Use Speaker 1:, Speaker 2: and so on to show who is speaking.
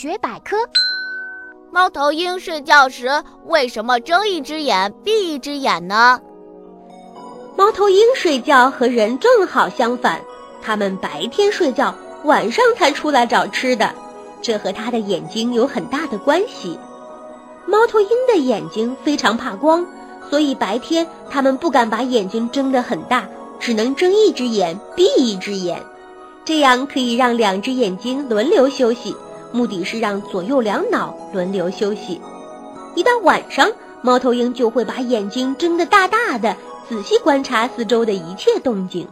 Speaker 1: 学百科：
Speaker 2: 猫头鹰睡觉时为什么睁一只眼闭一只眼呢？
Speaker 3: 猫头鹰睡觉和人正好相反，它们白天睡觉，晚上才出来找吃的，这和它的眼睛有很大的关系。猫头鹰的眼睛非常怕光，所以白天它们不敢把眼睛睁得很大，只能睁一只眼闭一只眼。这样可以让两只眼睛轮流休息，目的是让左右两脑轮流休息。一到晚上，猫头鹰就会把眼睛睁得大大的，仔细观察四周的一切动静。